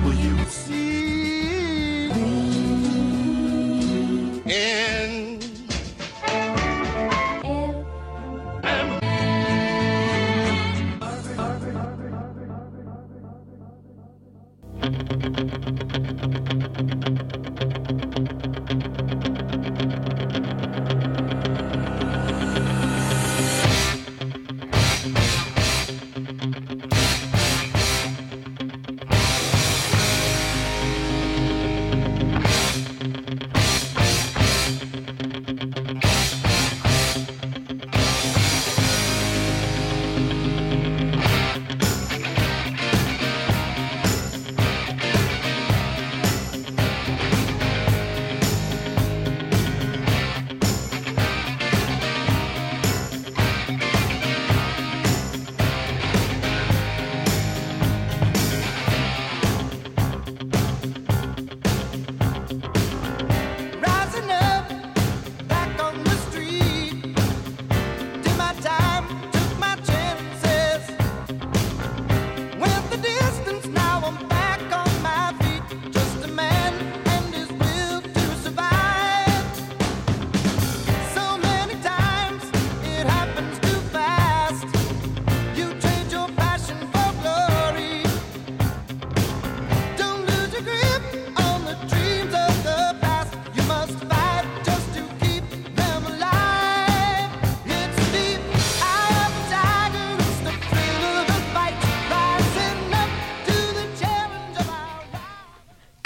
N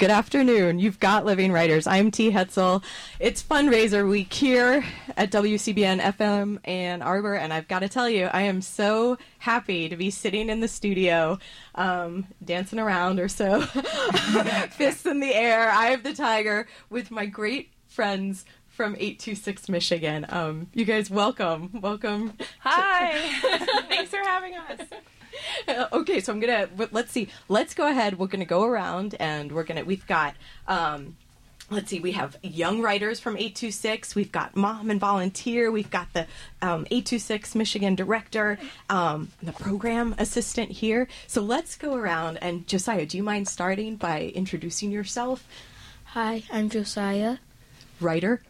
Good afternoon. You've got Living Writers. I'm T. Hetzel. It's fundraiser week here at WCBN FM Ann Arbor, and I've got to tell you, I am so happy to be sitting in the studio, um, dancing around or so, fists in the air, eye of the tiger, with my great friends from 826 Michigan. Um, you guys, welcome. Welcome. Hi. Thanks for having us. Okay, so I'm gonna let's see. Let's go ahead. We're gonna go around and we're gonna. We've got. Um, Let's see, we have young writers from 826. We've got mom and volunteer. We've got the um, 826 Michigan director, um, the program assistant here. So let's go around. And Josiah, do you mind starting by introducing yourself? Hi, I'm Josiah. Writer,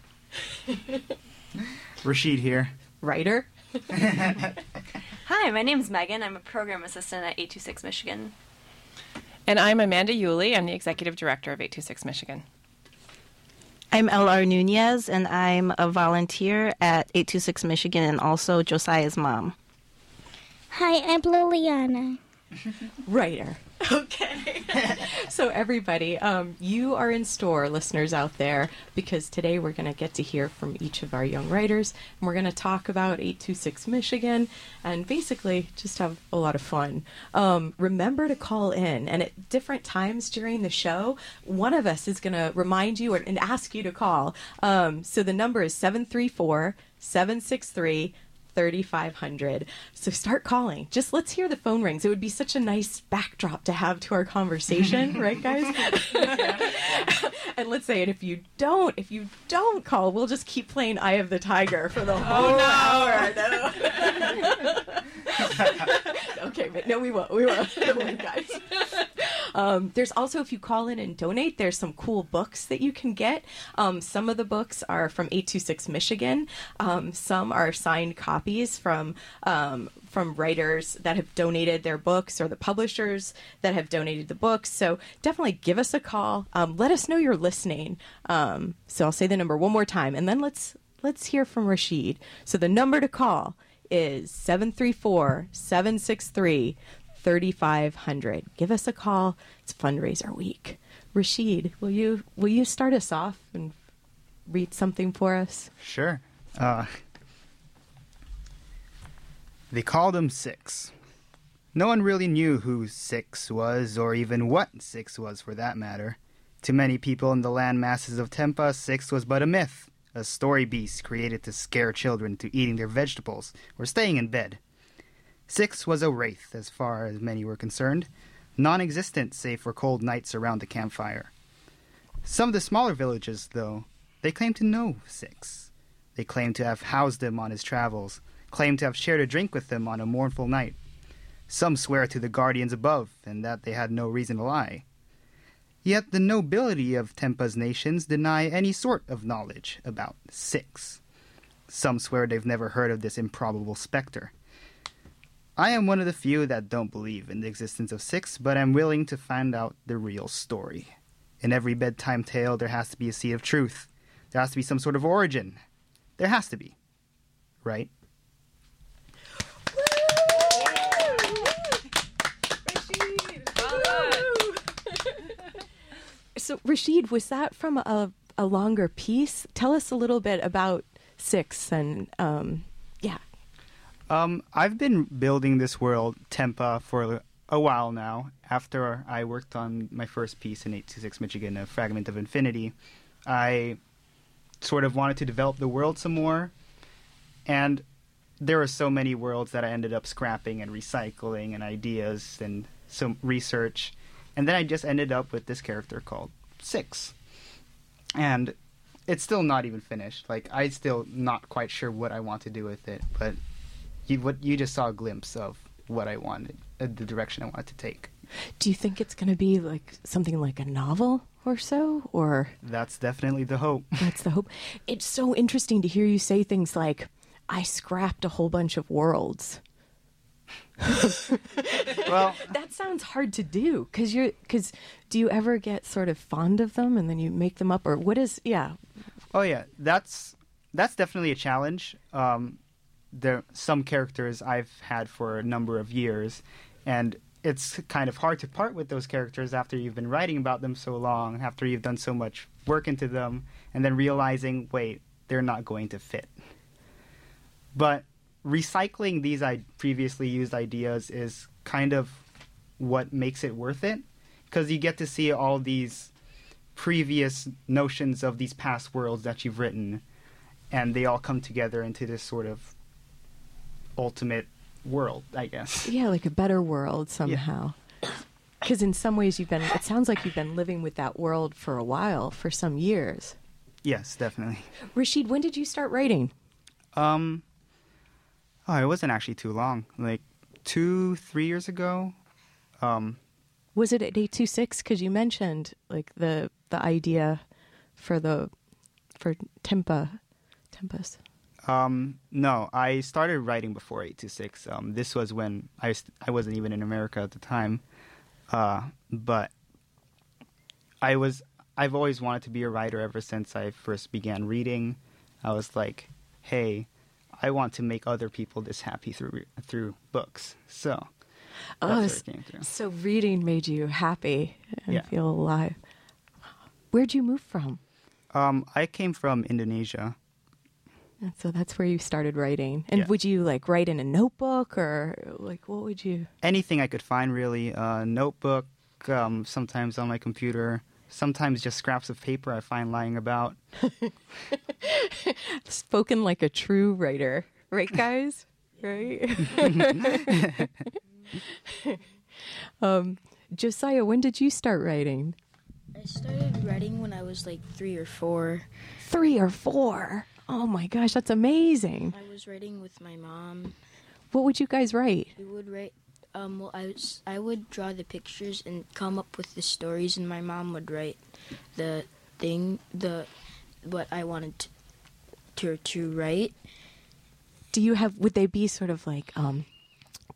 Rashid here. writer. Hi, my name is Megan. I'm a program assistant at 826 Michigan. And I'm Amanda Uhle. I'm the executive director of 826 Michigan. I'm LR Nunez, and I'm a volunteer at 826 Michigan and also Josiah's mom. Hi, I'm Liliana. Writer. Okay. so everybody, um, you are in store, listeners out there, because today we're going to get to hear from each of our young writers, and we're going to talk about 826 Michigan, and basically just have a lot of fun. Um, remember to call in, and at different times during the show, one of us is going to remind you and ask you to call. Um, so the number is 734 763 3500. So start calling. Just let's hear the phone rings. It would be such a nice backdrop to have to our conversation, right guys? and let's say it if you don't, if you don't call, we'll just keep playing Eye of the Tiger for the oh, whole hour. No. okay, but no, we won't. We won't. Guys. Um, there's also, if you call in and donate, there's some cool books that you can get. Um, some of the books are from 826 Michigan. Um, some are signed copies from um, from writers that have donated their books or the publishers that have donated the books. So definitely give us a call. Um, let us know you're listening. Um, so I'll say the number one more time, and then let's let's hear from Rashid. So the number to call is 734 763 3500. Give us a call. It's fundraiser week. Rashid, will you will you start us off and read something for us? Sure. Uh, they called him Six. No one really knew who Six was, or even what Six was for that matter. To many people in the land masses of Tempa, Six was but a myth, a story beast created to scare children to eating their vegetables or staying in bed. Six was a wraith, as far as many were concerned, non existent save for cold nights around the campfire. Some of the smaller villages, though, they claimed to know Six. They claimed to have housed him on his travels, claimed to have shared a drink with him on a mournful night. Some swear to the guardians above, and that they had no reason to lie. Yet the nobility of Tempa's nations deny any sort of knowledge about Six. Some swear they've never heard of this improbable specter. I am one of the few that don't believe in the existence of Six, but I'm willing to find out the real story. In every bedtime tale, there has to be a seed of truth. There has to be some sort of origin. There has to be. Right? So, Rashid, was that from a, a longer piece? Tell us a little bit about Six and, um, yeah. Um, I've been building this world, Tempa, for a while now. After I worked on my first piece in 826 Michigan, A Fragment of Infinity, I sort of wanted to develop the world some more. And there were so many worlds that I ended up scrapping and recycling and ideas and some research. And then I just ended up with this character called Six. And it's still not even finished. Like I still not quite sure what I want to do with it, but you what you just saw a glimpse of what I wanted, uh, the direction I wanted to take. Do you think it's going to be like something like a novel or so? Or That's definitely the hope. that's the hope? It's so interesting to hear you say things like, I scrapped a whole bunch of worlds. well, That sounds hard to do because you're because do you ever get sort of fond of them and then you make them up or what is yeah oh yeah, that's that's definitely a challenge. Um, there some characters I've had for a number of years, and it's kind of hard to part with those characters after you've been writing about them so long, after you've done so much work into them, and then realizing, wait, they're not going to fit. But recycling these I- previously used ideas is kind of what makes it worth it, because you get to see all these previous notions of these past worlds that you've written, and they all come together into this sort of ultimate world, I guess. yeah like a better world somehow because in some ways you've been it sounds like you've been living with that world for a while for some years Yes, definitely. rashid when did you start writing Um, oh, it wasn't actually too long. Like two, three years ago. Um, was it at 826 because you mentioned like the the idea for the for tempa tempest um, no, I started writing before 826. Um, this was when I, I wasn't even in America at the time. Uh, but I was, I've always wanted to be a writer ever since I first began reading. I was like, hey, I want to make other people this happy through, through books. So oh where it came through. so reading made you happy and Yeah. feel alive where'd you move from Um, I came from Indonesia. And so that's where you started writing. And Yeah. would you like write in a notebook or like what would you? anything I could find really. A notebook, um, sometimes on my computer, sometimes just scraps of paper I find lying about. Spoken like a true writer, right, guys? right? um, Josiah, when did you start writing? I started writing when I was like three or four. Three or four. Oh my gosh, that's amazing. I was writing with my mom. What would you guys write? We would write. Um, well, I was I would draw the pictures and come up with the stories, and my mom would write the thing, the what I wanted to to, to write. Do you have, would they be sort of like um,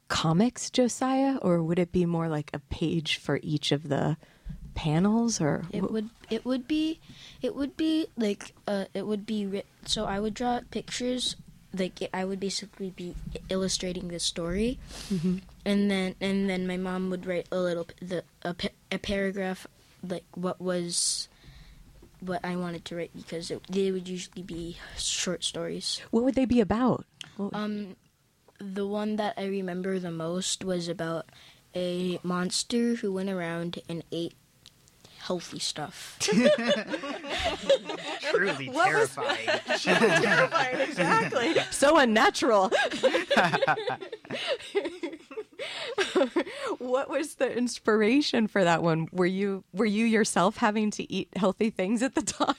comics, Josiah, or would it be more like a page for each of the panels or It wh- would it would be it would be like uh it would be writ- so I would draw pictures like I would basically be illustrating the story and then and then my mom would write a little the a, a paragraph like what was what I wanted to write because it, they would usually be short stories. what would they be about? Um, the one that I remember the most was about a monster who went around and ate healthy stuff. Truly terrifying. terrifying, exactly. so unnatural. what was the inspiration for that one? Were you were you yourself having to eat healthy things at the time?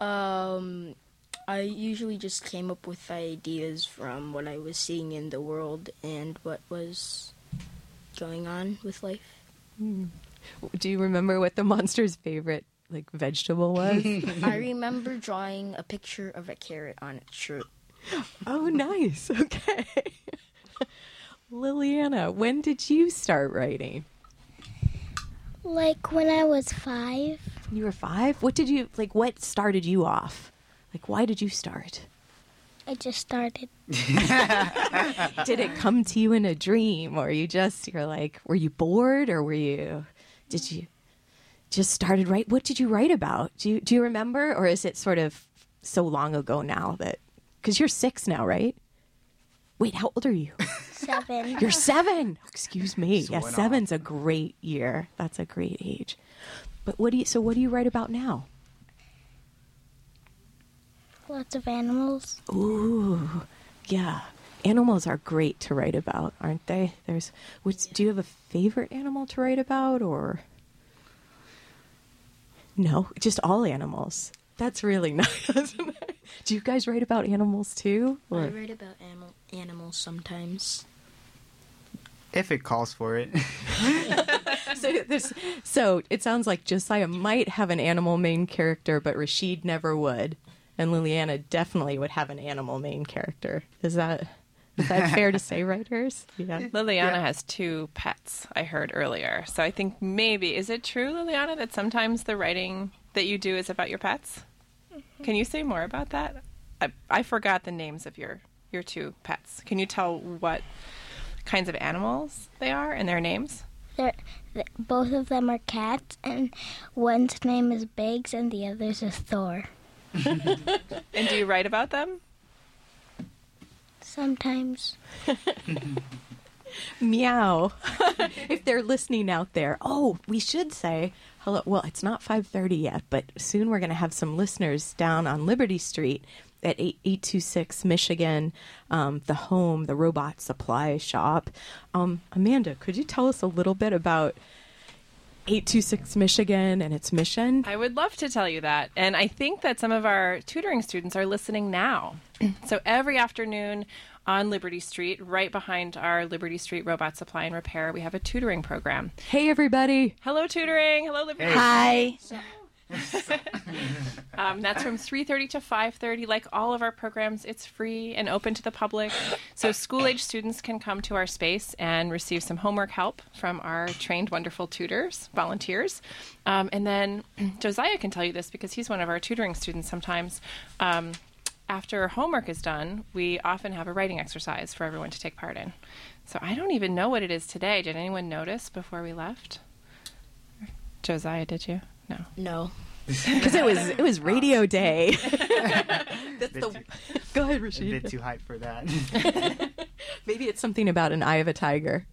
Um, I usually just came up with ideas from what I was seeing in the world and what was going on with life. Hmm. Do you remember what the monster's favorite like vegetable was? I remember drawing a picture of a carrot on its shirt. oh, nice. Okay. Liliana, when did you start writing? Like when I was five, You were five. What did you like? What started you off? Like, why did you start? I just started. Did it come to you in a dream, or you just you're like, were you bored, or were you? Did you just started write? What did you write about? Do you do you remember, or is it sort of so long ago now that? Because you're six now, right? Wait, how old are you? Seven. You're seven. Oh, excuse me. Just yeah, went seven's a great year. That's a great age. But what do you? So what do you write about now? Lots of animals. Ooh, yeah. Animals are great to write about, aren't they? There's. Which, do you have a favorite animal to write about, or? No, just all animals. That's really nice. Isn't it? Do you guys write about animals too? I write about animal animals sometimes. If it calls for it. so, this, so it sounds like Josiah might have an animal main character, but Rashid never would, and Liliana definitely would have an animal main character. Is that is that fair to say, writers? Yeah. Liliana has two pets, I heard earlier. So I think maybe, is it true, Liliana, that sometimes the writing that you do is about your pets? Mm-hmm. Can you say more about that? I, I forgot the names of your, your two pets. Can you tell what kinds of animals they are and their names? They're, th- both of them are cats, and one's name is Biggs, and the other's is Thor. And do you write about them? Sometimes. meow if they're listening out there oh we should say hello well it's not 5.30 yet but soon we're going to have some listeners down on liberty street at 8826 michigan um, the home the robot supply shop um, amanda could you tell us a little bit about 826 michigan and its mission I would love to tell you that. And I think that some of our tutoring students are listening now. so every afternoon on Liberty Street, right behind our Liberty Street Robot Supply and Repair, we have a tutoring program. hey everybody Hello, tutoring. Hello, Liberty. Hi. Um, that's from 3.30 to 5.30. Like all of our programs, it's free and open to the public. So school-age students can come to our space and receive some homework help from our trained, wonderful tutors, volunteers. Um, and then Josiah can tell you this because he's one of our tutoring students sometimes. Um, after homework is done, we often have a writing exercise for everyone to take part in. So I don't even know what it is today. Did anyone notice before we left? Josiah, did you? No. No. because it was it was oh. radio day that's Bit the too- go ahead a bit too hype for that. Maybe it's something about an eye of a tiger.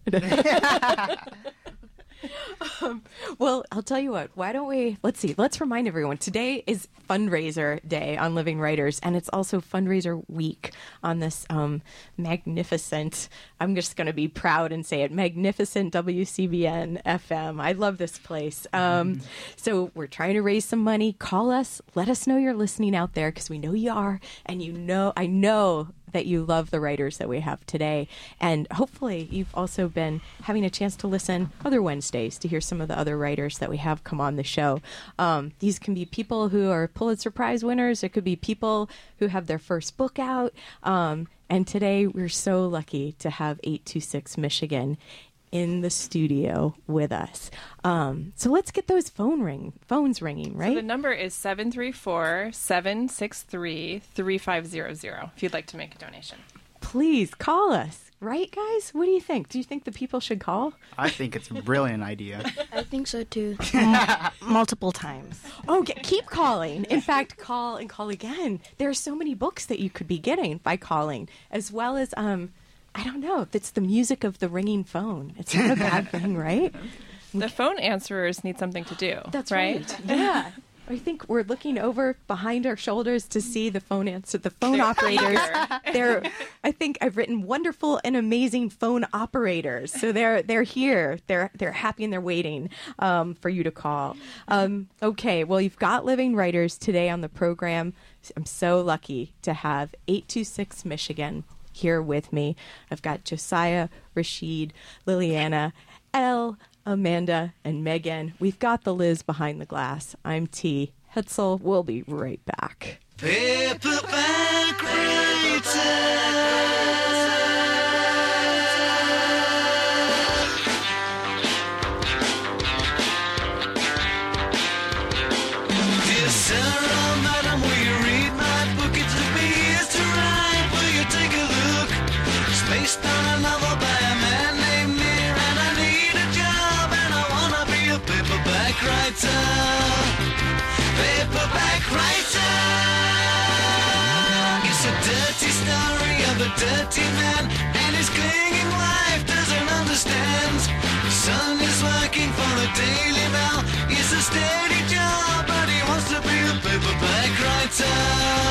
Um, well, I'll tell you what. Why don't we? Let's see. Let's remind everyone. Today is fundraiser day on Living Writers, and it's also fundraiser week on this um, magnificent. I'm just going to be proud and say it. Magnificent WCBN FM. I love this place. Um, so we're trying to raise some money. Call us. Let us know you're listening out there because we know you are, and you know I know that you love the writers that we have today. And hopefully, you've also been having a chance to listen other Wednesdays to hear some of the other writers that we have come on the show. Um, these can be people who are Pulitzer Prize winners, it could be people who have their first book out. Um, and today, we're so lucky to have 826 Michigan in the studio with us. Um, so let's get those phone ring phones ringing, So right? the number is 734-763-3500 if you'd like to make a donation. Please call us. Right, guys? What do you think? Do you think the people should call? I think it's a brilliant idea. I think so too. Multiple times. Oh, ge- keep calling. In fact, call and call again. There are so many books that you could be getting by calling, as well as um, I don't know. It's the music of the ringing phone. It's not a bad thing, right? The phone answerers need something to do. That's right. right. Yeah. I think we're looking over behind our shoulders to see the phone answer, the phone operators. They're, I think I've written wonderful and amazing phone operators. So they're they're here. They're they're happy and they're waiting um, for you to call. Um, okay, well you've got living writers today on the program. I'm so lucky to have 826 Michigan here with me. I've got Josiah, Rashid, Liliana, Elle, Amanda, and Megan. We've got the Liz behind the glass. I'm T. Hetzel. We'll be right back. Dirty man, and his clinging wife doesn't understand. His son is working for the Daily Mail. It's a steady job, but he wants to be a paperback writer.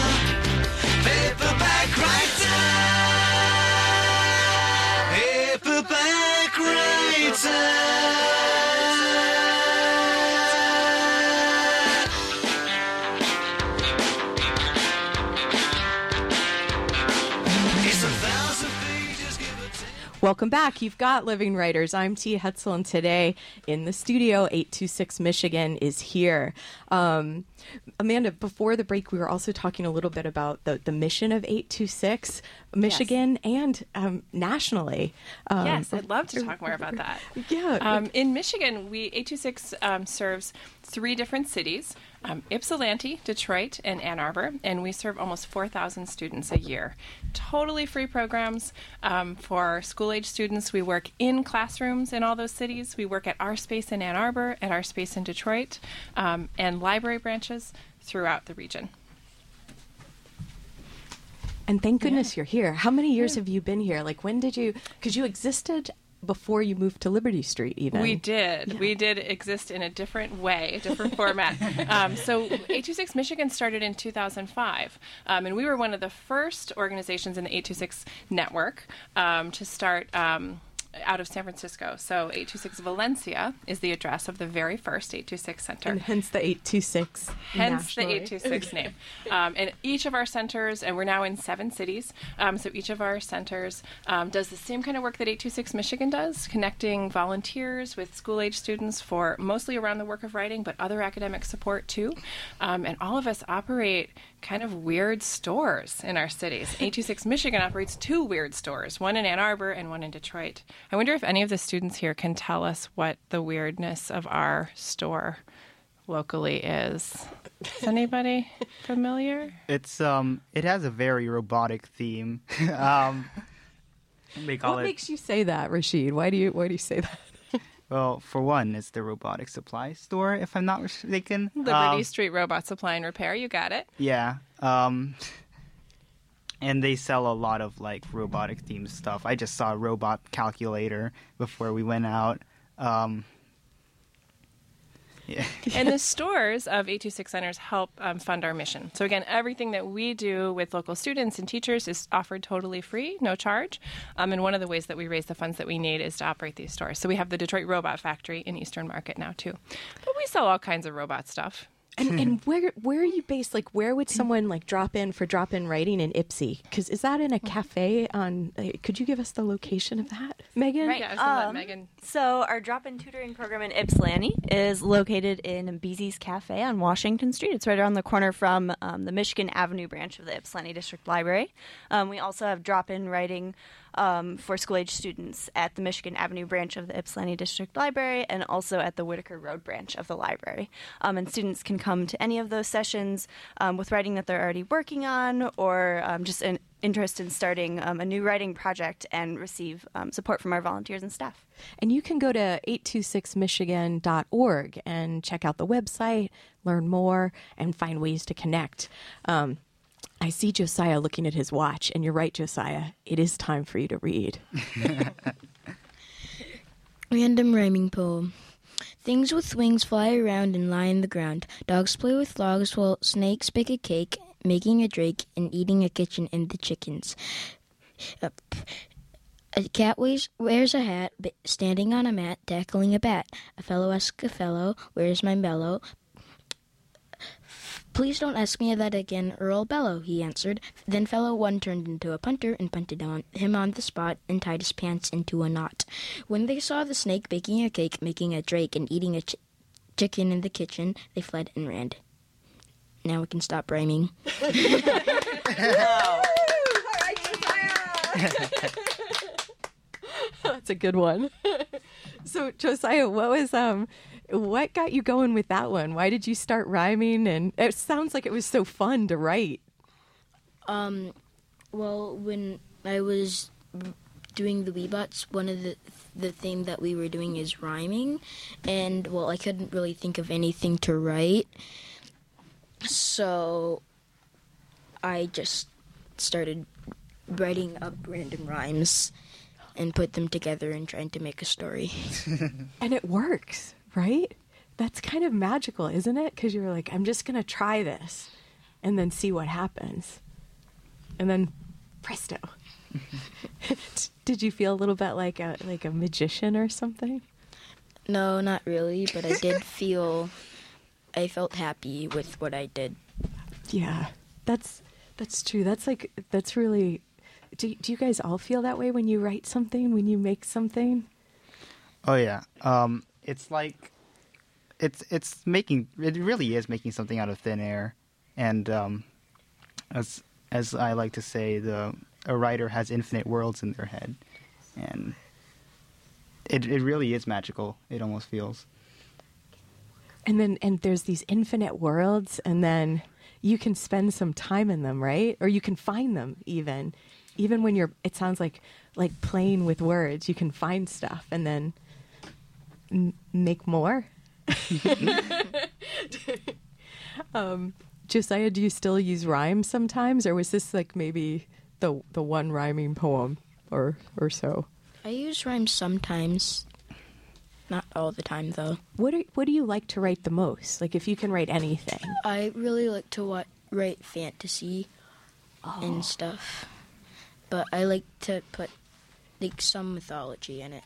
Welcome back. You've got Living Writers. I'm T. Hetzel, and today in the studio, 826 Michigan is here. Um, Amanda, before the break, we were also talking a little bit about the, the mission of 826 Michigan and um, nationally. Um, Yes, I'd love to talk more about that. Yeah. Um, in Michigan, we 826 um, serves three different cities: um, Ypsilanti, Detroit, and Ann Arbor, and we serve almost 4,000 students a year. Totally free programs um, for school-age students. We work in classrooms in all those cities. We work at our space in Ann Arbor, at our space in Detroit, um, and library branches throughout the region. And thank goodness you're here. How many years have you been here? Like, when did you? Because you existed before you moved to Liberty Street, even. We did. We did exist in a different way, a different format. Um, so 826 Michigan started in 2005, um, and we were one of the first organizations in the 826 network um, to start. Out of San Francisco. So 826 Valencia is the address of the very first 826 center. And hence the 826. Hence the 826 name. Um, and each of our centers, and we're now in seven cities, um, so each of our centers um, does the same kind of work that 826 Michigan does, connecting volunteers with school age students for mostly around the work of writing, but other academic support too. Um, and all of us operate kind of weird stores in our cities. 826 Michigan operates two weird stores, one in Ann Arbor and one in Detroit. I wonder if any of the students here can tell us what the weirdness of our store locally is. Is anybody familiar? It's um, it has a very robotic theme. um, they call What it. makes you say that, Rashid? Why do you Why do you say that? Well, for one, it's the robotic supply store, if I'm not mistaken. Liberty Um, Street Robot Supply and Repair. You got it. Yeah. Um, and they sell a lot of like robotic themed stuff. I just saw a robot calculator before we went out. Um, yeah. and the stores of 826 centers help um, fund our mission. So, again, everything that we do with local students and teachers is offered totally free, no charge. Um, and one of the ways that we raise the funds that we need is to operate these stores. So, we have the Detroit Robot Factory in Eastern Market now, too. But we sell all kinds of robot stuff. And and where where are you based? Like, where would someone like drop in for drop in writing in Ypsi? Because is that in a cafe on? uh, Could you give us the location of that, Megan? Right. Yeah, I was gonna let Um, Megan. So our drop-in tutoring program in Ypsilanti is located in Beezy's Cafe on Washington Street. It's right around the corner from um, the Michigan Avenue branch of the Ypsilanti District Library. Um, we also have drop-in writing um, for school-age students at the Michigan Avenue branch of the Ypsilanti District Library and also at the Whittaker Road branch of the library. Um, and students can come to any of those sessions um, with writing that they're already working on or um, just an interest in starting um, a new writing project and receive support from our volunteers and staff. And you can go to 826michigan.org and check out the website, learn more, and find ways to connect. Um, I see Josiah looking at his watch, and you're right, Josiah. It is time for you to read. Random rhyming poem. Things with wings fly around and lie in the ground. Dogs play with logs while snakes bake a cake, making a drake and eating a kitchen and the chickens. A cat wears, wears a hat, standing on a mat, tackling a bat. A fellow asks a fellow, Where's my mellow? Please don't ask me that again, or I'll bellow, he answered. Then fellow one turned into a punter and punted on him on the spot and tied his pants into a knot. When they saw the snake baking a cake, making a drake, and eating a ch- chicken in the kitchen, they fled and ran. Now we can stop rhyming. That's a good one. so Josiah, what was um what got you going with that one? Why did you start rhyming and it sounds like it was so fun to write. Um, well, when I was doing the Weebots, one of the the theme that we were doing is rhyming, and well, I couldn't really think of anything to write, so I just started writing up random rhymes and put them together and trying to make a story. And it works, right? That's kind of magical, isn't it? Cuz you're like I'm just going to try this and then see what happens. And then presto. did you feel a little bit like a like a magician or something? No, not really, but I did feel I felt happy with what I did. Yeah, that's that's true. That's like that's really. Do do you guys all feel that way when you write something, when you make something? Oh yeah. Um, it's like it's it's making it really is making something out of thin air, and um, as as I like to say, the a writer has infinite worlds in their head, and it it really is magical. It almost feels. And then and there's these infinite worlds, and then you can spend some time in them, right? Or you can find them even, even when you're. It sounds like like playing with words. You can find stuff and then m- make more. um, Josiah, do you still use rhymes sometimes, or was this like maybe the the one rhyming poem or or so? I use rhymes sometimes. Not all the time, though. What do, what do you like to write the most? Like if you can write anything. I really like to wa- write fantasy and stuff, but I like to put like some mythology in it.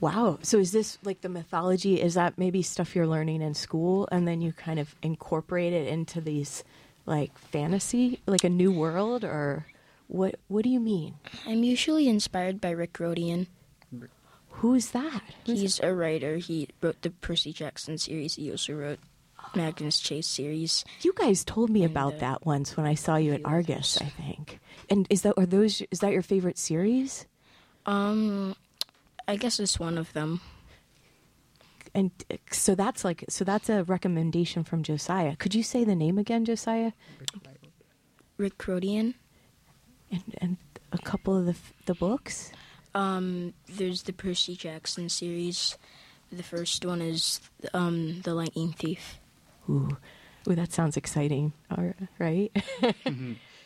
Wow. So is this like the mythology? Is that maybe stuff you're learning in school and then you kind of incorporate it into these like fantasy, like a new world or what what do you mean? I'm usually inspired by Rick Riordan. Who's that? Who's- He's a writer. He wrote the Percy Jackson series. He also wrote Magnus Chase series. you guys told me And, about uh, that once when I saw you at Argus. I think. And is that are those is that your favorite series? Um, I guess it's one of them. And so that's like so that's a recommendation from Josiah. Could you say the name again, Josiah? Rick Riordan. And and a couple of the the books? Um, there's the Percy Jackson series. The first one is um, The Lightning Thief. Ooh, ooh, that sounds exciting. All right.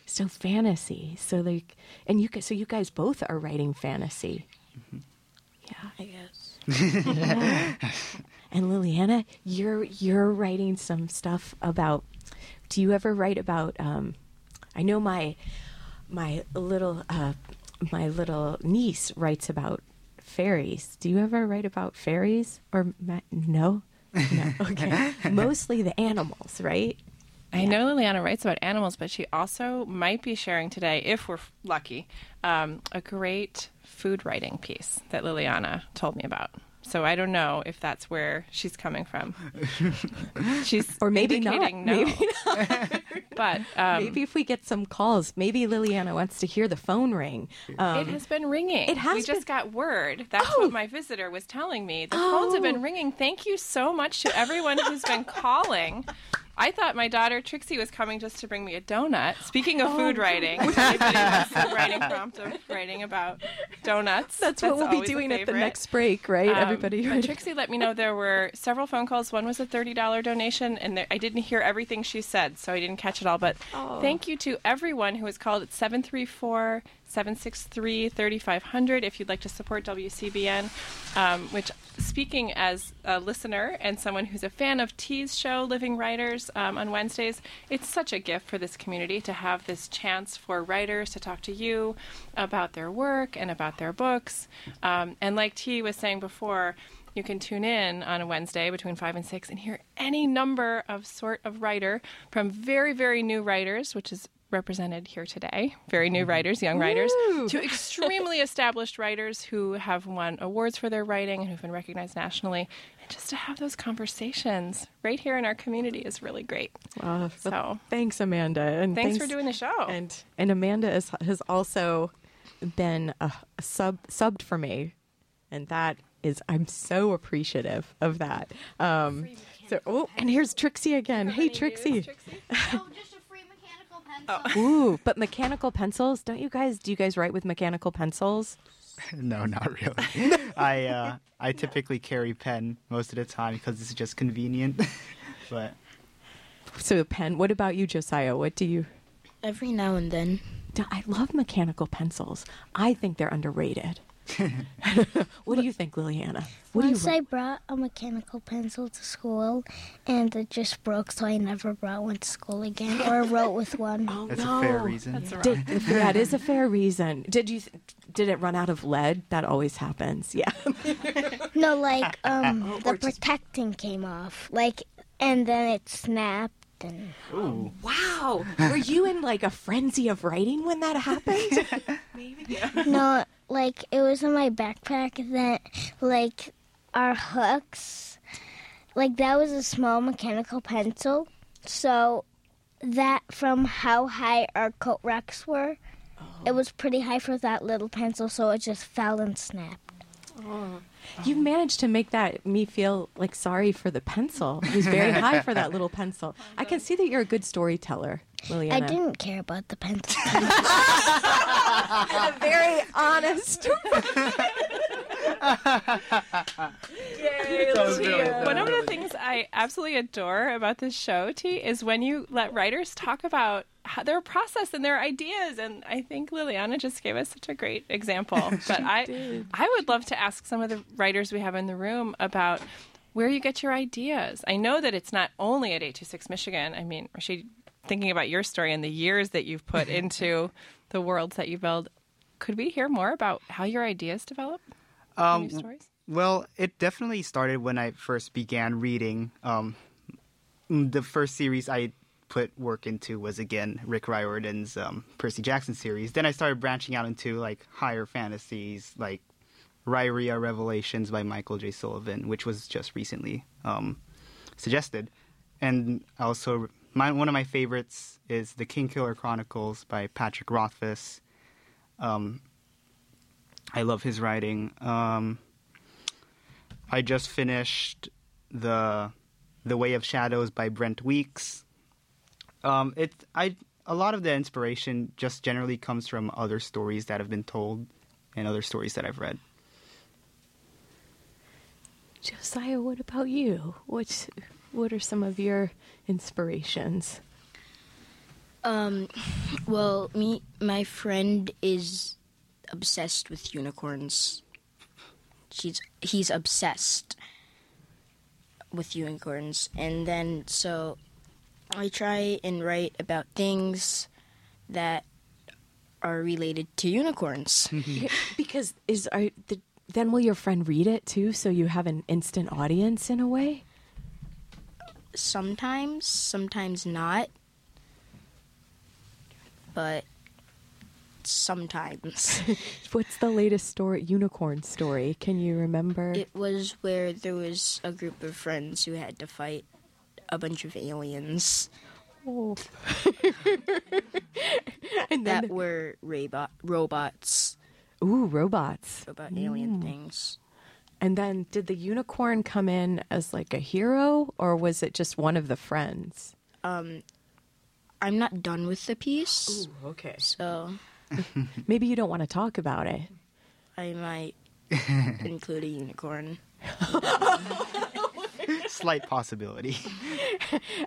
So fantasy. So like, and you guys, so you guys both are writing fantasy. Yeah. I guess. And Liliana, you're you're writing some stuff about. Do you ever write about? Um, I know my my little uh, my little niece writes about fairies. Do you ever write about fairies or ma- no? No. Okay. Mostly the animals, right? I know Liliana writes about animals, but she also might be sharing today, if we're lucky, um, a great food writing piece that Liliana told me about. So I don't know if that's where she's coming from. She's Or maybe not. no. Maybe but um, maybe if we get some calls, maybe Liliana wants to hear the phone ring. Um, it has been ringing. it has We just got word. That's Oh. what my visitor was telling me. The phones have been ringing. Thank you so much to everyone who's been calling. I thought my daughter Trixie was coming just to bring me a donut. Speaking of Oh. food writing, if anybody wants a writing prompt of writing about donuts. that's, what we'll be doing at the next break, right? Um, Everybody. Trixie let me know there were several phone calls. One was a $30 donation, and there, I didn't hear everything she said, so I didn't catch it all. But Oh. thank you to everyone who has called at 734 763 3500 if you'd like to support WCBN. Um, which, speaking as a listener and someone who's a fan of T's show, Living Writers, um, on Wednesdays, it's such a gift for this community to have this chance for writers to talk to you about their work and about their books. Um, and like T was saying before, You can tune in on a Wednesday between 5 and 6 and hear any number of sort of writer from very, very new writers, which is represented here today. Very new writers, young writers, to extremely established writers who have won awards for their writing and who've been recognized nationally. And just to have those conversations right here in our community is really great. Uh, So- thanks, Amanda, and Thanks for doing the show. And and Amanda is, has also been a, a sub subbed for me, and that is I'm so appreciative of that. Um, so oh, and here's Trixie again. Hey, Trixie. Oh, just a free mechanical pencil. Ooh, but mechanical pencils? Don't you guys? Do you guys write with mechanical pencils? no, not really. I uh, I typically carry pen most of the time because it's just convenient. but So a pen. What about you, Josiah? What do you? Every now and then. I love mechanical pencils. I think they're underrated. what do you think, Liliana? What do you? Once I brought a mechanical pencil to school, and it just broke, so I never brought one to school again, or wrote with one. Oh, that's no. a fair reason. Did, that is a fair reason. Did you? th- Did it run out of lead? That always happens. Yeah. No, like um, the protecting came off, like, and then it snapped. And Ooh. Wow. Were you in like a frenzy of writing when that happened? Maybe. Yeah. No, like it was in my backpack. That like our hooks, like that was a small mechanical pencil. So that from how high our coat racks were, it oh. was pretty high for that little pencil. So it just fell and snapped. Oh. You managed to make that me feel like sorry for the pencil. It was very high for that little pencil. I can see that you're a good storyteller, Liliana. I didn't care about the pencil. a very honest. One of the things I absolutely adore about this show, T, is when you let writers talk about how their process and their ideas. And I think Liliana just gave us such a great example. But I, I would love to ask some of the writers we have in the room about where you get your ideas. I know that it's not only at 826 Michigan. I mean, Rashid, thinking about your story and the years that you've put into the worlds that you build, could we hear more about how your ideas develop? Um, New stories? Well, it definitely started when I first began reading. Um, the first series I put work into was again Rick Riordan's um, Percy Jackson series. Then I started branching out into like higher fantasies, like Riyria Revelations by Michael J. Sullivan, which was just recently um, suggested. And also, my, one of my favorites is The Kingkiller Chronicles by Patrick Rothfuss. Um, I love his writing. Um, I just finished the The Way of Shadows by Brent Weeks. Um, it I a lot of the inspiration just generally comes from other stories that have been told and other stories that I've read. Josiah, what about you? What's what are some of your inspirations? Um, well, me, my friend is obsessed with unicorns. She's he's obsessed with unicorns, and then so I try and write about things that are related to unicorns. Because is are the, then will your friend read it too, so you have an instant audience in a way? Sometimes, sometimes not, but sometimes. What's the latest story, unicorn story? Can you remember? It was where there was a group of friends who had to fight a bunch of aliens Oh. and that were robot robots, ooh, robots. robot alien mm. things. And then, did the unicorn come in as like a hero, or was it just one of the friends? Um, I'm not done with the piece, okay. so Maybe you don't want to talk about it. I might include a unicorn. Slight possibility.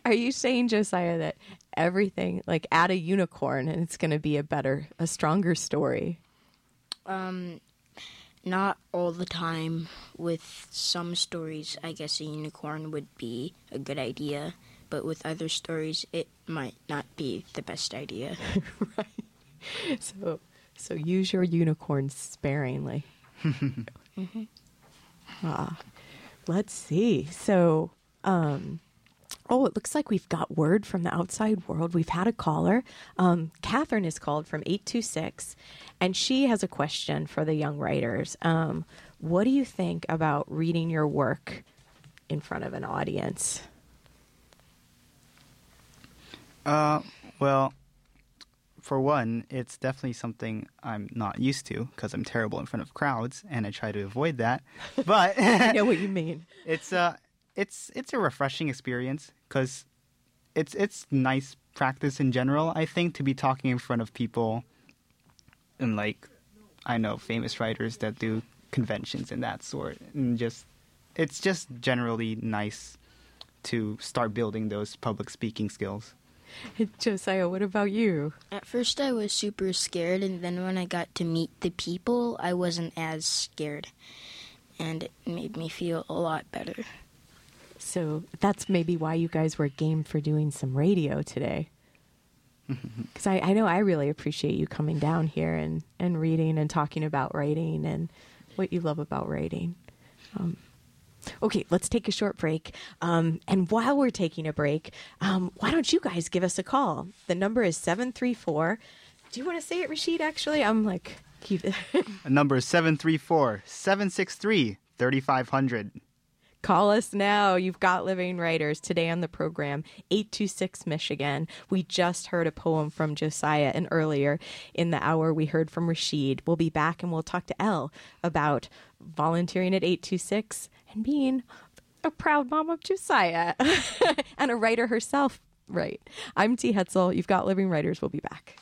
Are you saying, Josiah, that everything, like add a unicorn and it's going to be a better, a stronger story? Um, not all the time. With some stories, I guess a unicorn would be a good idea, but with other stories, it might not be the best idea. Right. So, so use your unicorns sparingly. Ah. let's see. So, um, oh, it looks like we've got word from the outside world. We've had a caller. Um, Catherine is called from 826, and she has a question for the young writers. Um, what do you think about reading your work in front of an audience? Uh, well, for one, it's definitely something I'm not used to because I'm terrible in front of crowds, and I try to avoid that. But I know what you mean. it's uh it's it's a refreshing experience because it's it's nice practice in general. I think to be talking in front of people, and like I know famous writers that do conventions and that sort, and just it's just generally nice to start building those public speaking skills. Josiah, what about you? At first, I was super scared, and then when I got to meet the people, I wasn't as scared, and it made me feel a lot better. So that's maybe why you guys were game for doing some radio today. Because I, I know I really appreciate you coming down here and, and reading and talking about writing and what you love about writing. Um, okay, let's take a short break. Um, and while we're taking a break, um, why don't you guys give us a call? The number is 734. Do you want to say it, Rashid, actually? I'm like, keep it. A number 734 763 3500. Call us now. You've got Living Writers today on the program, 826 Michigan. We just heard a poem from Josiah, and earlier in the hour we heard from Rashid. We'll be back and we'll talk to Elle about volunteering at 826 and being a proud mom of Josiah and a writer herself. Right. I'm T. Hetzel. You've got Living Writers. We'll be back.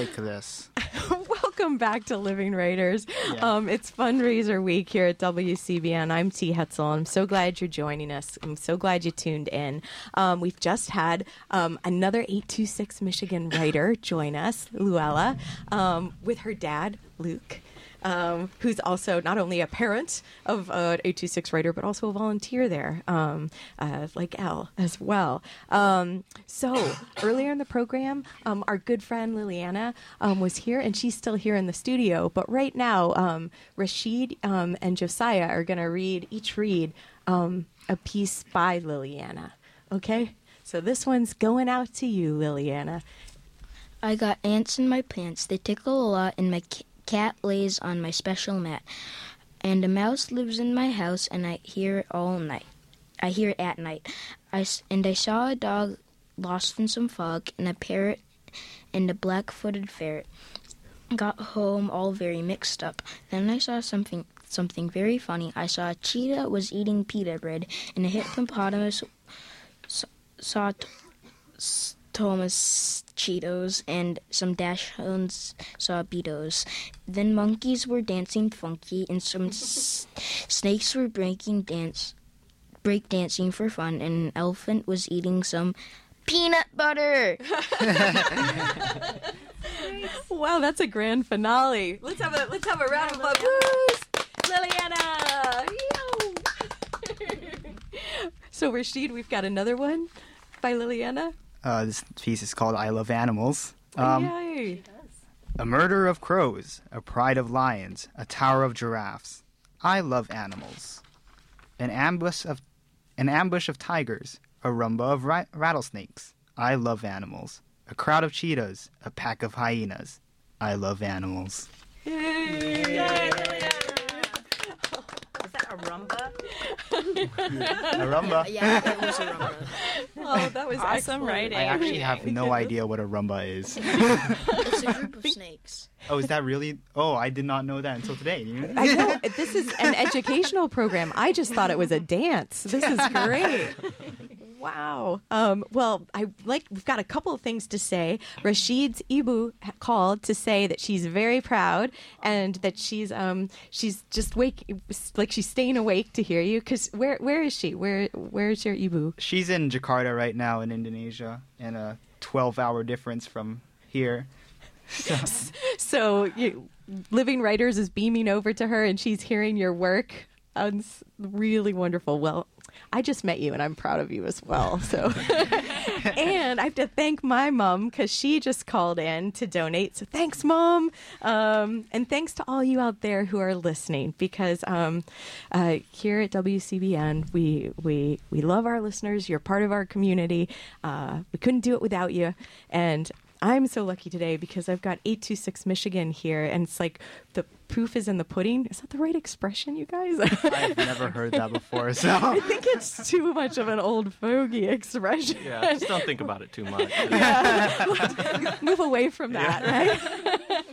Like this. Welcome back to Living Writers. Um, it's fundraiser week here at WCBN. I'm T. Hetzel. I'm so glad you're joining us. I'm so glad you tuned in. Um, we've just had um, another 826 Michigan writer join us, Luella, um, with her dad, Luke. Um, who's also not only a parent of an 826 writer, but also a volunteer there, um, uh, like Elle as well. Um, so earlier in the program, um, our good friend Liliana um, was here, and she's still here in the studio. But right now, um, Rashid um, and Josiah are going to read each read um, a piece by Liliana. Okay, so this one's going out to you, Liliana. I got ants in my pants. They tickle a lot, and my ca- cat lays on my special mat, and a mouse lives in my house, and I hear it all night. I hear it at night. I and I saw a dog lost in some fog, and a parrot and a black-footed ferret got home all very mixed up. Then I saw something something very funny. I saw a cheetah was eating pita bread, and a hippopotamus saw t- s- Thomas Cheetos, and some dachshunds saw Beatos. Then monkeys were dancing funky, and some s- snakes were breaking dance, break dancing for fun, and an elephant was eating some peanut butter. Wow, that's a grand finale. Let's have a let's have a round of applause, Liliana. So Rashid, we've got another one by Liliana. Uh, this piece is called "I Love Animals." Um, Yay! A murder of crows, a pride of lions, a tower of giraffes. I love animals. An ambush of an ambush of tigers, a rumba of ri- rattlesnakes. I love animals. A crowd of cheetahs, a pack of hyenas. I love animals. Is that a rumba? A rumba. yeah, it was a rumba. Oh, that was Awesome excellent. writing. I actually have no idea what a rumba is. It's a group of snakes. Oh, is that really? Oh, I did not know that until today. I know this is an educational program. I just thought it was a dance. This is great. Wow. Um, well, I like. We've got a couple of things to say. Rashid's Ibu called to say that she's very proud and that she's um she's just wake like she's staying awake to hear you. Because where where is she? Where where is your Ibu? She's in Jakarta right now in Indonesia, and a 12-hour difference from here. So you, Living Writers is beaming over to her and she's hearing your work. Really wonderful. Well, I just met you and I'm proud of you as well. So, and I have to thank my mom because she just called in to donate. So thanks, mom. Um, and thanks to all you out there who are listening because um, uh, here at WCBN, we, we, we love our listeners. You're part of our community. Uh, we couldn't do it without you. And I'm so lucky today because I've got 826 Michigan here, and it's like the proof is in the pudding. Is that the right expression, you guys? I've never heard that before, so I think it's too much of an old fogey expression. Yeah, just don't think about it too much. yeah, Move away from that, right?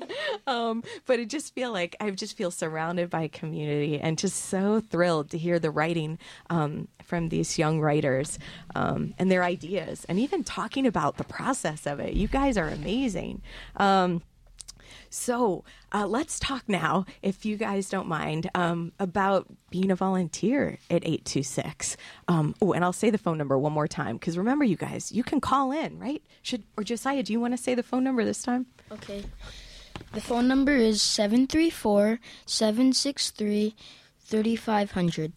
um, but I just feel like I just feel surrounded by community and just so thrilled to hear the writing um, from these young writers um, and their ideas and even talking about the process of it. You guys are amazing. Um, so uh, let's talk now, if you guys don't mind, um, about being a volunteer at 826. Um, oh, and I'll say the phone number one more time because remember, you guys, you can call in, right? Rashid or Josiah, do you want to say the phone number this time? Okay. The phone number is 734 763 3500.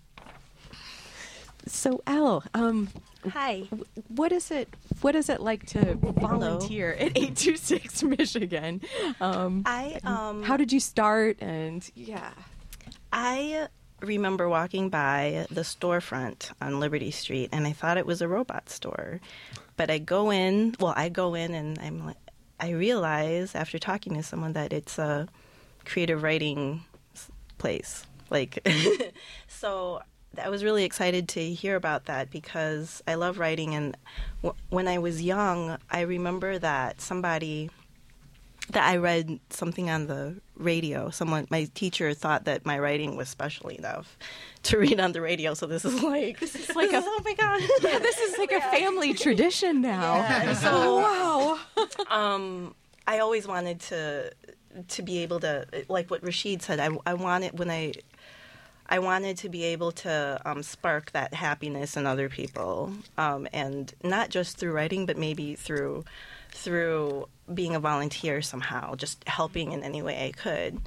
So, Elle, um, Hi. what is it? What is it like to volunteer at 826 Michigan? Um, I um how did you start? And yeah, I remember walking by the storefront on Liberty Street and I thought it was a robot store. But I go in, well, I go in and I'm like, I realize after talking to someone that it's a creative writing place. Like, so I was really excited to hear about that because I love writing. And w- when I was young, I remember that somebody that I read something on the radio. Someone, my teacher thought that my writing was special enough to read on the radio. So this is like this is like a- oh my god, yeah, this is like a family tradition now. Yeah, so- wow. um, I always wanted to to be able to like what Rashid said. I I wanted when I I wanted to be able to um, spark that happiness in other people, um, and not just through writing, but maybe through through being a volunteer somehow, just helping in any way I could.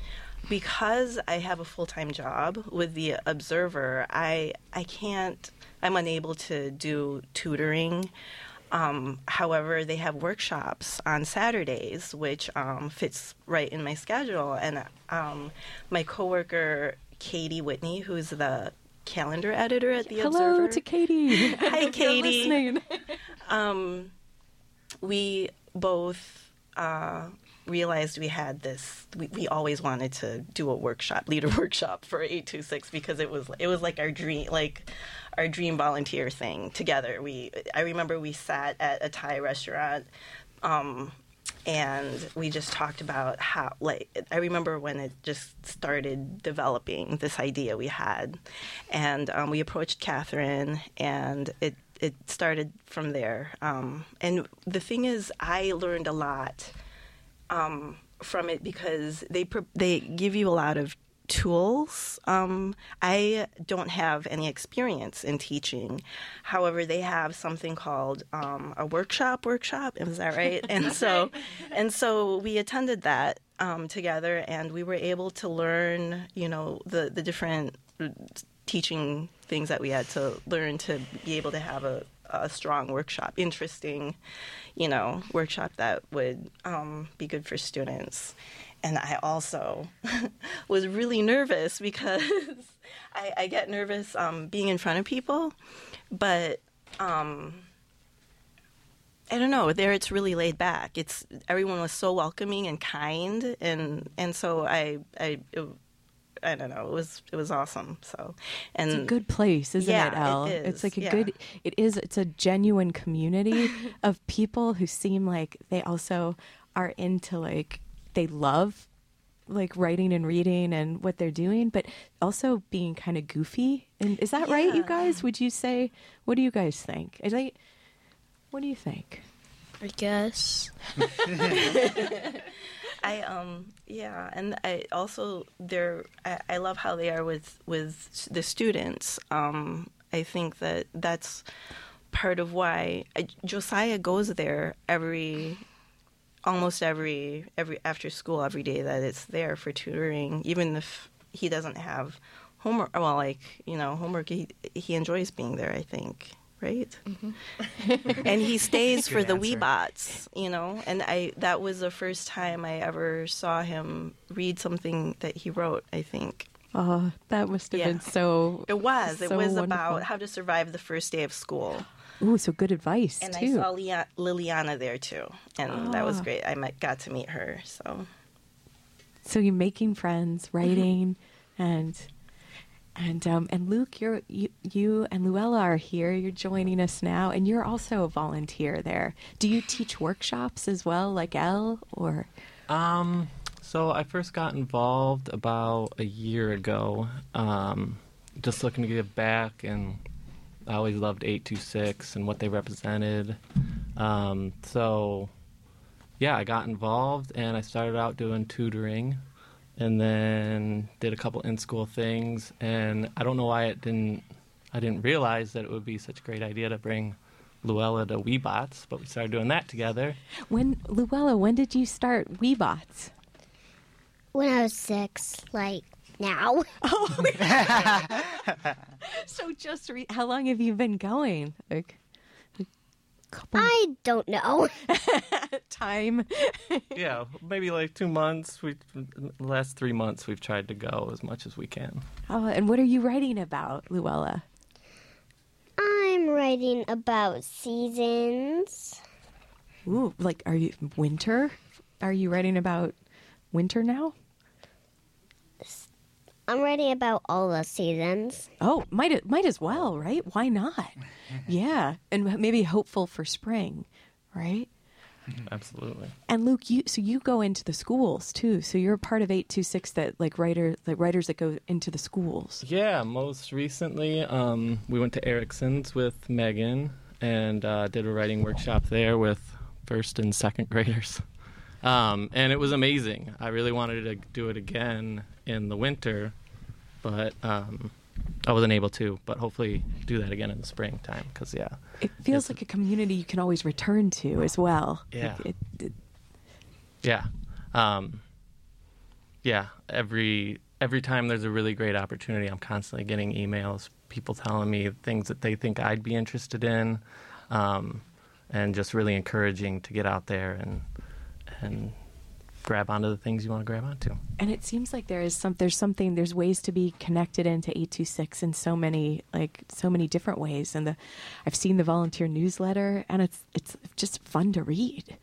Because I have a full time job with the Observer, I I can't. I'm unable to do tutoring. Um, however, they have workshops on Saturdays, which um, fits right in my schedule. And um, my coworker Katie Whitney, who's the calendar editor at the Hello Observer. to Katie. Hi, Katie. um, we both uh, realized we had this. We, we always wanted to do a workshop, lead a workshop for eight two six because it was it was like our dream, like our dream volunteer thing together. We I remember we sat at a Thai restaurant. Um, and we just talked about how like i remember when it just started developing this idea we had. And um, we approached catherine and it it started from there. Um, and the thing is i learned a lot um, from it because they they give you a lot of tools. Um, I don't have any experience in teaching. However, they have something called um, a workshop. Workshop is that right? And so, and so we attended that um, together, and we were able to learn, you know, the the different teaching things that we had to learn to be able to have a, a strong workshop, interesting, you know, workshop that would um, be good for students. And I also was really nervous because I, I get nervous um, being in front of people, but um, I don't know. There, it's really laid back. It's everyone was so welcoming and kind, and and so I I. It, I don't know. It was it was awesome. So, and It's a good place, isn't Yeah, it, Elle? it It's like a yeah. good. It is. It's a genuine community of people who seem like they also are into like they love like writing and reading and what they're doing, but also being kind of goofy. And is that right, you guys? Would you say? What do you guys think? Is I, what do you think? I guess. I um yeah, and I also they're I, I love how they are with with the students. Um, I think that that's part of why I, Josiah goes there every almost every every after school every day that it's there for tutoring, even if he doesn't have homework. Well, like you know homework, he he enjoys being there. I think. Right, mm-hmm. and he stays for Good the answer. Weebots, you know. And I that was the first time I ever saw him read something that he wrote. I think Oh, that must have Yeah. been so. it was. It was wonderful. about how to survive the first day of school. Ooh, so good advice And too. I saw Lia- Liliana there too, and that was Ah. great. I met, got to meet her. So so you're making friends, writing, and and um, and Luke, you're you, you and Luella are here. You're joining us now, and you're also a volunteer there. Do you teach workshops as well, like Elle, or Um, so I first got involved about a year ago. Um, just looking to give back, and I always loved eight two six and what they represented. Um, so yeah, I got involved, and I started out doing tutoring, and then did a couple in school things. And I don't know why it didn't. I didn't realize that it would be such a great idea to bring Luella to Weebots, but we started doing that together. when Luella? When did you start Weebots? When I was six, like now. Oh, so just re- how long have you been going? Like a couple I don't know. time. yeah, maybe like two months. We last three months we've tried to go as much as we can. Oh, and what are you writing about, Luella? I'm writing about seasons. Ooh, like are you winter? Are you writing about winter now? I'm writing about all the seasons. Oh, might might as well, right? Why not? Yeah, and maybe hopeful for spring, right? Absolutely. And Luke, you so you go into the schools too. So you're a part of eight two six that like writer like writers that go into the schools. Yeah, most recently um, we went to Erickson's with Megan and uh, did a writing workshop there with first and second graders. Um, and it was amazing. I really wanted to do it again in the winter, but um, I wasn't able to. But hopefully, do that again in the springtime because yeah, It feels like a community you can always return to as well. Yeah. It, it, Yeah. Um, yeah. Every every time there's a really great opportunity, I'm constantly getting emails, people telling me things that they think I'd be interested in, um, and just really encouraging to get out there and and grab onto the things you want to grab onto. and it seems like there is some there's something there's ways to be connected into 826 in so many like so many different ways and the I've seen the volunteer newsletter and it's it's just fun to read.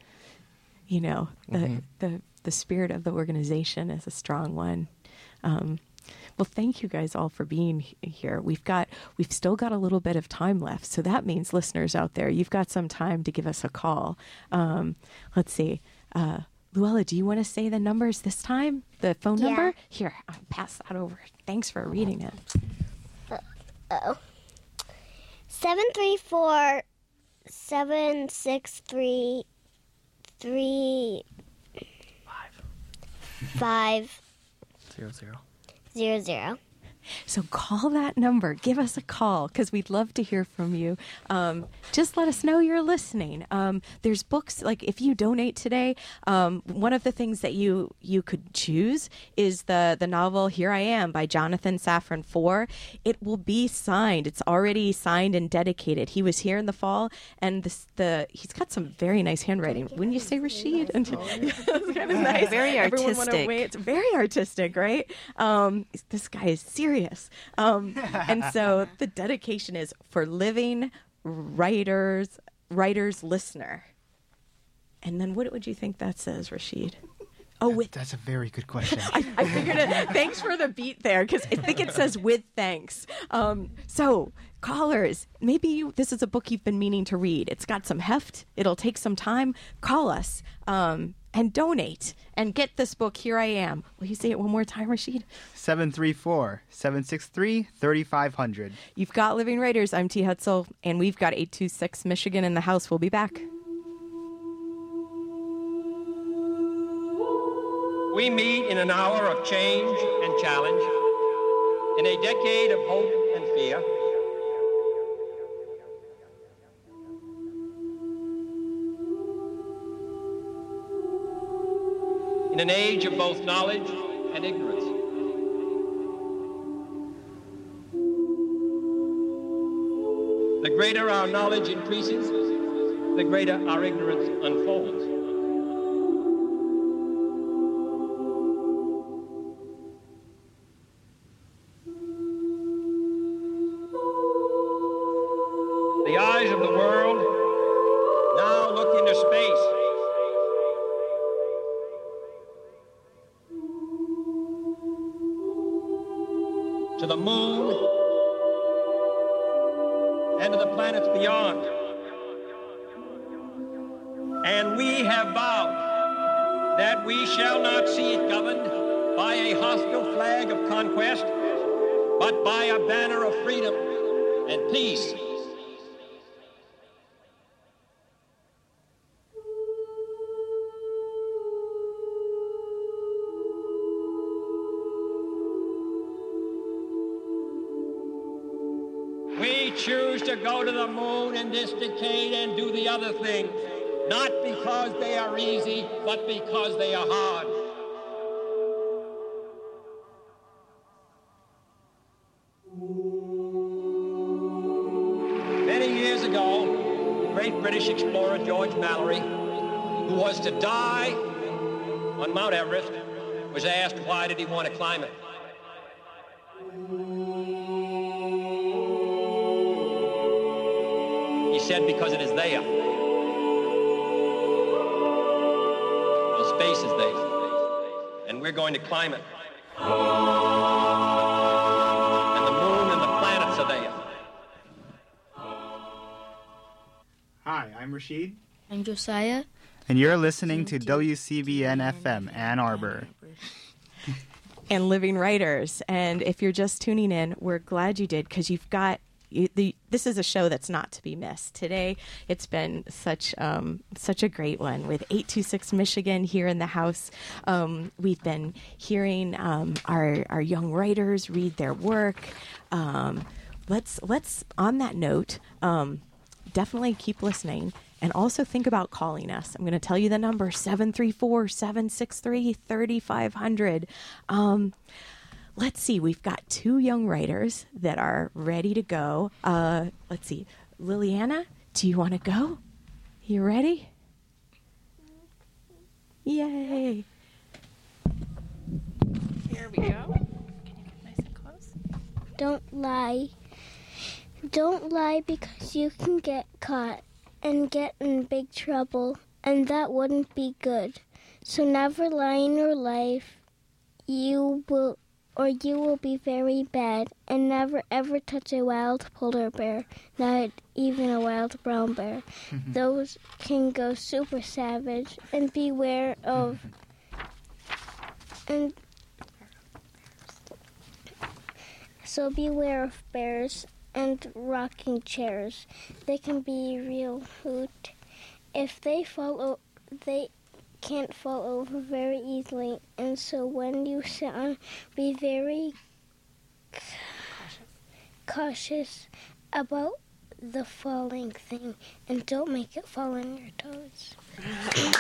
You know, the Mhm. the the spirit of the organization is a strong one. Um, well, thank you guys all for being here. We've got we've still got a little bit of time left, so that means listeners out there, you've got some time to give us a call. Um, let's see, uh, Luella, do you want to say the numbers this time? The phone Yeah. number? Here, I'll pass that over. Thanks for reading it. Oh. Seven three four seven six three three five Zero zero. zero zero. So call that number. Give us a call because we'd love to hear from you. Um, just let us know you're listening. Um, there's books like if you donate today, um, one of the things that you you could choose is the the novel Here I Am by Jonathan Safran Foer. It will be signed. It's already signed and dedicated. He was here in the fall, and this, the he's got some very nice handwriting. Wouldn't you say, Rashid? And it's kind of nice. Very Everyone went artistic. away. It's very artistic, right? Um, this guy is serious. Um, and so the dedication is for living writers, writers listener. And then what would you think that says, Rashid? Oh, with That's a very good question. I, I figured it. Thanks for the beat there, because I think it says with thanks. Um, so, callers, maybe you this is a book you've been meaning to read. It's got some heft. It'll take some time. Call us um, and donate and get this book. Here I am. Will you say it one more time, Rashid? 734 763 3500. You've got Living Writers. I'm T. Hetzel, and we've got 826 Michigan in the house. We'll be back. We meet in an hour of change and challenge, in a decade of hope and fear. In an age of both knowledge and ignorance. The greater our knowledge increases, the greater our ignorance unfolds. Space is there. And we're going to climb it. And the moon and the planets are there. Hi, I'm Rashid. I'm Josiah. And you're listening to WCBN FM Ann Arbor. and Living Writers. And if you're just tuning in, we're glad you did because you've got. The, this is a show that's not to be missed. Today, it's been such um, such a great one with 826 Michigan here in the house. Um, we've been hearing um, our our young writers read their work. Um, let's let's on that note, um, definitely keep listening and also think about calling us. I'm going to tell you the number 734 763 3500. Let's see, we've got two young writers that are ready to go. Uh, let's see, Liliana, do you want to go? You ready? Yay. Here we go. Can you get nice and close? Don't lie. Don't lie because you can get caught and get in big trouble, and that wouldn't be good. So never lie in your life. You will, or you will be very bad. And never ever touch a wild polar bear, not even a wild brown bear. Those can go super savage. And beware of. And so beware of bears and rocking chairs. They can be real hoot. If they fall, o- they can't fall over very easily, and so when you sit on, be very cautious about the falling thing, and don't make it fall on your toes. Oh.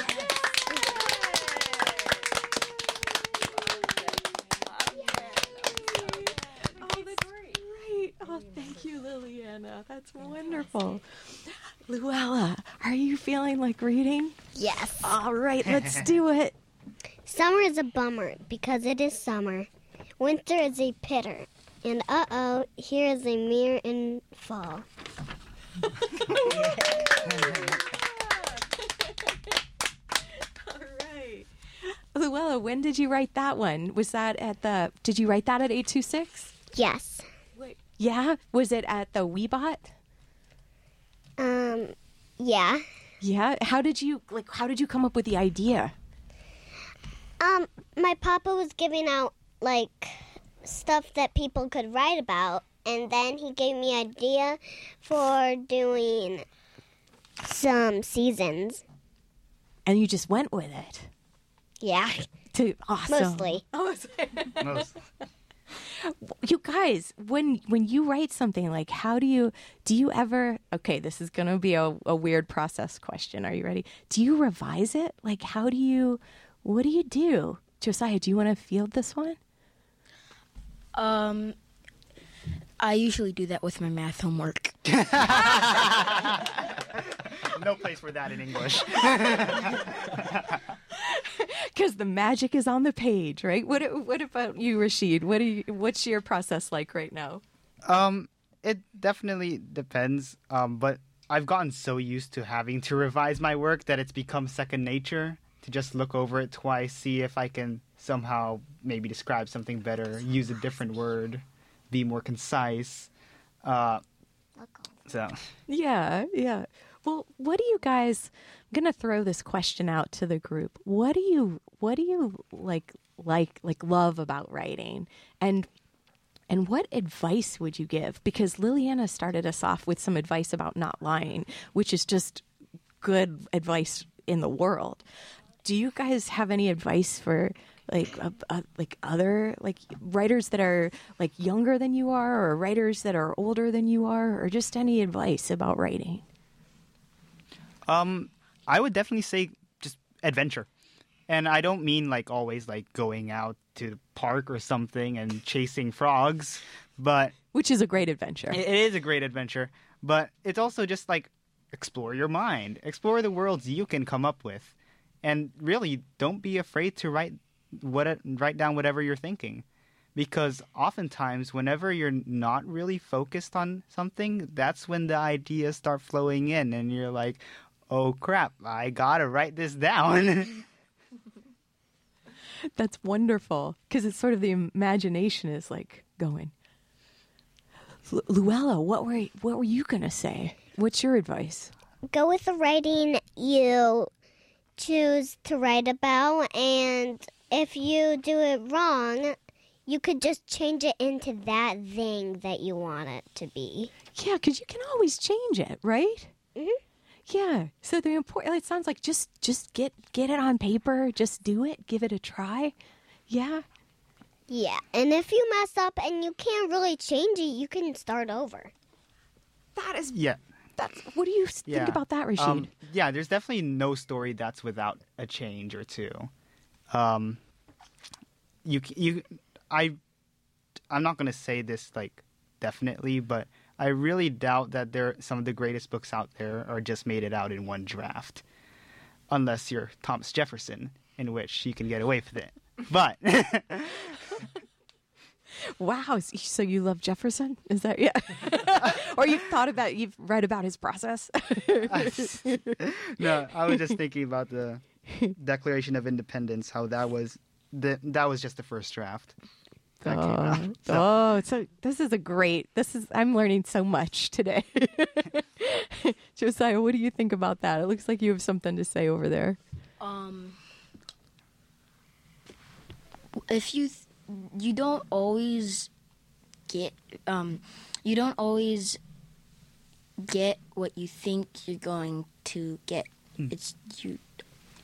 Oh, thank you, Liliana. That's wonderful. Luella, are you feeling like reading? Yes. All right, let's do it. Summer is a bummer because it is summer. Winter is a pitter. And uh oh, here is a mirror in fall. All right. Luella, when did you write that one? Was that at the, did you write that at 826? Yes. Yeah? Was it at the Weebot? Um, yeah. Yeah. How did you, like, how did you come up with the idea? Um, my papa was giving out like stuff that people could write about, and then he gave me idea for doing some seasons. And you just went with it. Yeah, To awesome. mostly. Most. You guys when when you write something like how do you do you ever okay this is gonna be a, a weird process question are you ready? Do you revise it? Like how do you what do you do? Josiah do you want to field this one? Um, I usually do that with my math homework. no place for that in English. because the magic is on the page right what what about you rashid what do you what's your process like right now Um, it definitely depends. Um, but I've gotten so used to having to revise my work that it's become second nature to just look over it twice, see if I can somehow maybe describe something better, use a different word, be more concise. Uh, so Yeah, yeah. Well, what do you guys? I'm gonna throw this question out to the group. What do you What do you like like like love about writing? And and what advice would you give? Because Liliana started us off with some advice about not lying, which is just good advice in the world. Do you guys have any advice for like uh, uh, like other like writers that are like younger than you are, or writers that are older than you are, or just any advice about writing? Um, I would definitely say just adventure. And I don't mean like always like going out to the park or something and chasing frogs, but Which is a great adventure. it is a great adventure. But it's also just like explore your mind, explore the worlds you can come up with, and really don't be afraid to write what write down whatever you're thinking, because oftentimes whenever you're not really focused on something, that's when the ideas start flowing in, and you're like, oh crap, I gotta write this down. That's wonderful because it's sort of the imagination is like going. Lu- Luella, what were what were you gonna say? What's your advice? Go with the writing you choose to write about, and if you do it wrong, you could just change it into that thing that you want it to be. Yeah, because you can always change it, right? Mhm. Yeah. So the important it sounds like just just get get it on paper, just do it, give it a try. Yeah. Yeah, and if you mess up and you can't really change it, you can start over. That is yeah. that's what do you think Yeah. about that, Rashid? Um, yeah, there's definitely no story that's without a change or two. Um, you c- you I I'm not gonna say this like definitely, but I really doubt that there some of the greatest books out there are just made it out in one draft, unless you're Thomas Jefferson, in which you can get away with it. But Wow. So you love Jefferson? Is that yeah? or you've thought about you've read about his process? no, I was just thinking about the Declaration of Independence, how that was the, that was just the first draft. That came Oh, out. So- oh, so this is a great. This is I'm learning so much today. Josiah, what do you think about that? It looks like you have something to say over there. Um, if you th- you don't always get um, you don't always get what you think you're going to get. It's you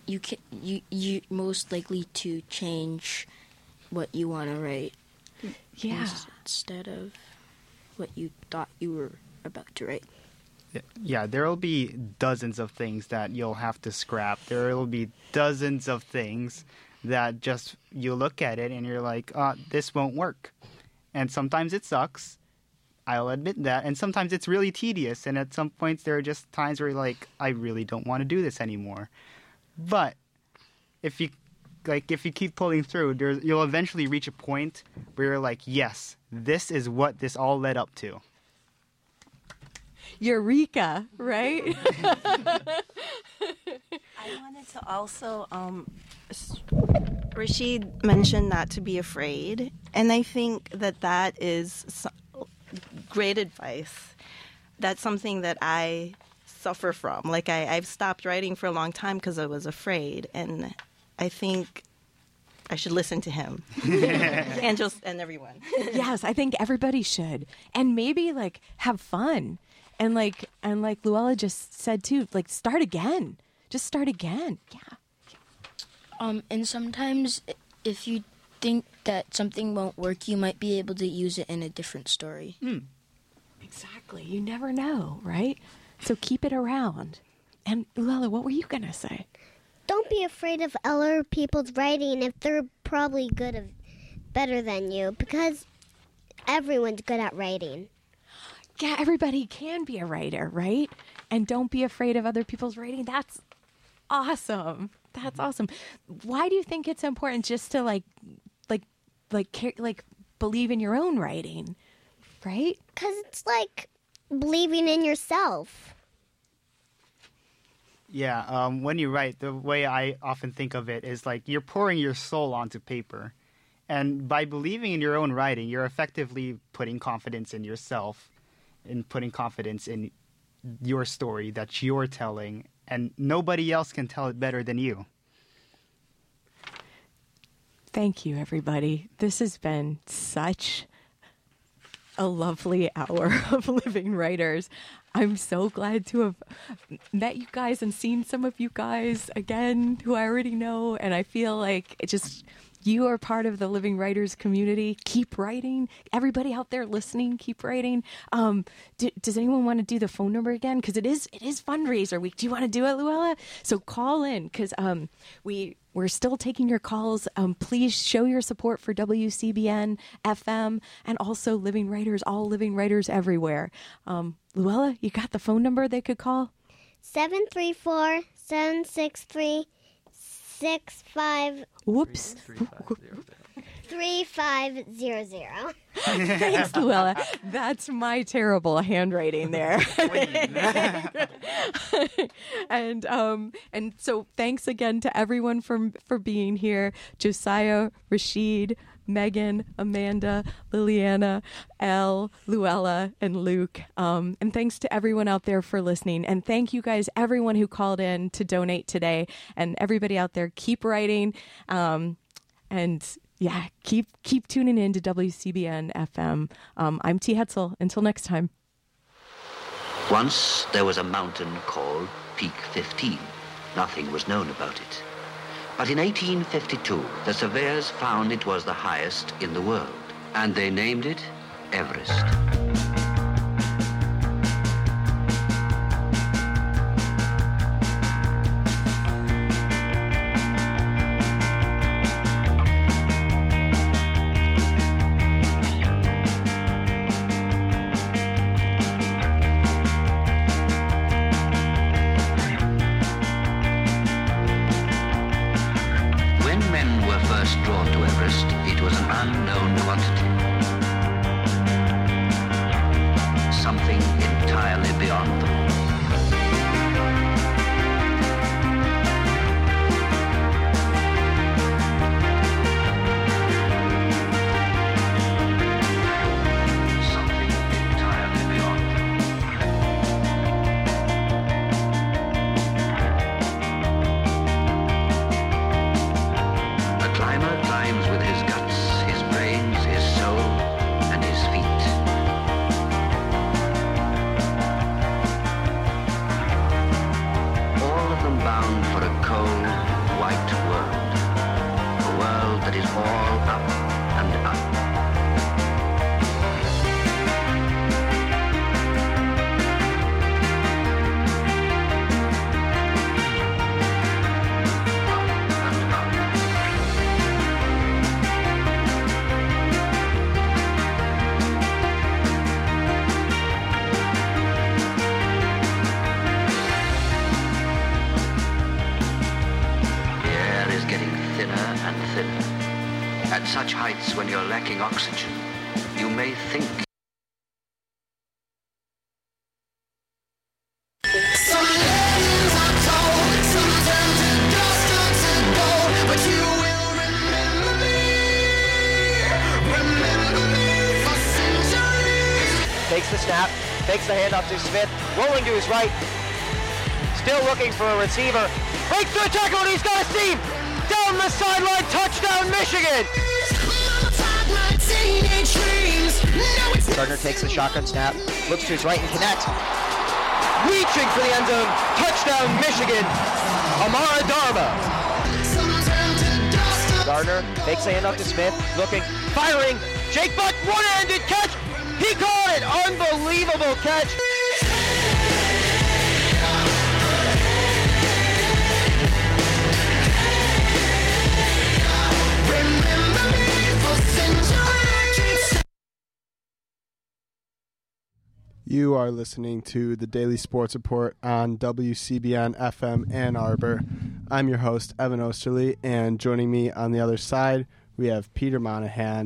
you can you you most likely to change what you want to write. Yeah. Instead of what you thought you were about to write. Yeah, there will be dozens of things that you'll have to scrap. There will be dozens of things that just you look at it and you're like, uh, this won't work. And sometimes it sucks. I'll admit that. And sometimes it's really tedious. And at some points, there are just times where you're like, I really don't want to do this anymore. But if you like, if you keep pulling through, there's, you'll eventually reach a point where you're like, yes, this is what this all led up to. Eureka, right? I wanted to also, um, Rashid mentioned not to be afraid, and I think that that is great advice. That's something that I suffer from. Like I, I've stopped writing for a long time because I was afraid, and I think I should listen to him and just and everyone. yes, I think everybody should. And maybe like have fun. And like and like Luella just said too, like start again. Just start again. Yeah. Um, and sometimes if you think that something won't work, you might be able to use it in a different story. Exactly. You never know, right? So keep it around. And Luella, what were you gonna say? Don't be afraid of other people's writing if they're probably good of better than you because everyone's good at writing. Yeah, everybody can be a writer, right? And don't be afraid of other people's writing. That's awesome. That's awesome. Why do you think it's important just to like like like care, like believe in your own writing? Right? Because it's like believing in yourself. Yeah, um, when you write, the way I often think of it is like you're pouring your soul onto paper. And by believing in your own writing, you're effectively putting confidence in yourself and putting confidence in your story that you're telling. And nobody else can tell it better than you. Thank you, everybody. This has been such a lovely hour of living writers. I'm so glad to have met you guys and seen some of you guys again who I already know. And I feel like it just you are part of the living writers community. Keep writing. Everybody out there listening, keep writing. Um, do, does anyone want to do the phone number again? Because it is it is fundraiser week. Do you want to do it, Luella? So call in because um, we we're still taking your calls. Um, please show your support for WCBN FM and also Living Writers, all living writers everywhere. Um, Luella, you got the phone number they could call? 734 763 65 Whoops. 3500. Thanks, Luella. That's my terrible handwriting there. and um and so thanks again to everyone for for being here. Josiah, Rashid, Megan, Amanda, Liliana, Elle, Luella, and Luke. Um, and thanks to everyone out there for listening. And thank you guys, everyone who called in to donate today. And everybody out there, keep writing. Um, and yeah, keep keep tuning in to WCBN FM. Um, I'm T. Hetzel. Until next time. Once there was a mountain called Peak 15. Nothing was known about it. But in 1852, the surveyors found it was the highest in the world, and they named it Everest. Looking for a receiver. Breaks through a tackle and he's got a seam! Down the sideline, touchdown Michigan! Gardner takes the shotgun snap, looks to his right and connects. Reaching for the end zone, touchdown Michigan! Amara Darboh. Gardner makes a handoff to Smith, looking, firing. Jake Butt, one-handed catch. He caught it. Unbelievable catch. You are listening to the Daily Sports Report on WCBN FM Ann Arbor. I'm your host, Evan Osterly, and joining me on the other side, we have Peter Monahan.